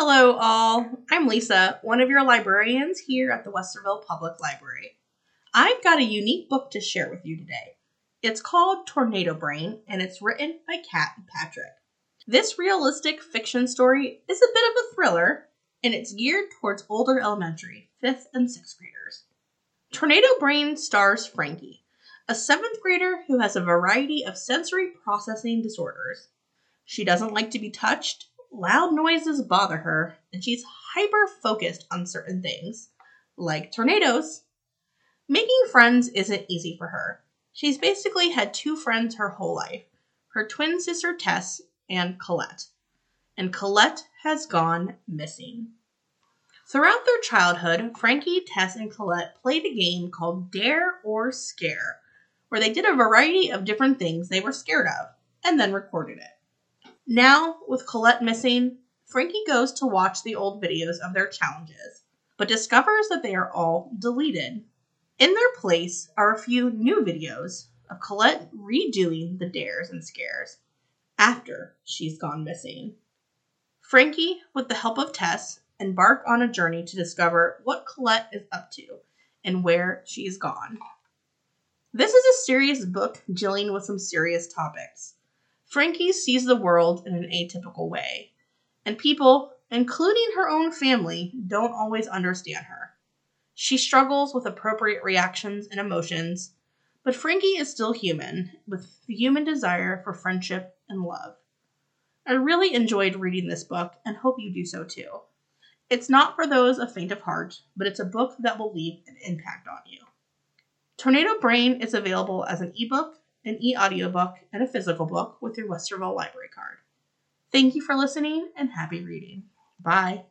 Hello, all. I'm Lisa, one of your librarians here at the Westerville Public Library. I've got a unique book to share with you today. It's called Tornado Brain, and it's written by Cat and Patrick. This realistic fiction story is a bit of a thriller, and it's geared towards older elementary, 5th and 6th graders. Tornado Brain stars Frankie, a 7th grader who has a variety of sensory processing disorders. She doesn't like to be touched loud noises bother her, and she's hyper focused on certain things, like tornadoes. Making friends isn't easy for her. She's basically had two friends her whole life her twin sister Tess and Colette. And Colette has gone missing. Throughout their childhood, Frankie, Tess, and Colette played a game called Dare or Scare, where they did a variety of different things they were scared of and then recorded it. Now, with Colette missing, Frankie goes to watch the old videos of their challenges, but discovers that they are all deleted. In their place are a few new videos of Colette redoing the dares and scares after she's gone missing. Frankie, with the help of Tess, embark on a journey to discover what Colette is up to and where she's gone. This is a serious book dealing with some serious topics. Frankie sees the world in an atypical way, and people, including her own family, don't always understand her. She struggles with appropriate reactions and emotions, but Frankie is still human, with the human desire for friendship and love. I really enjoyed reading this book and hope you do so too. It's not for those of faint of heart, but it's a book that will leave an impact on you. Tornado Brain is available as an ebook an e audiobook, and a physical book with your Westerville library card. Thank you for listening and happy reading. Bye.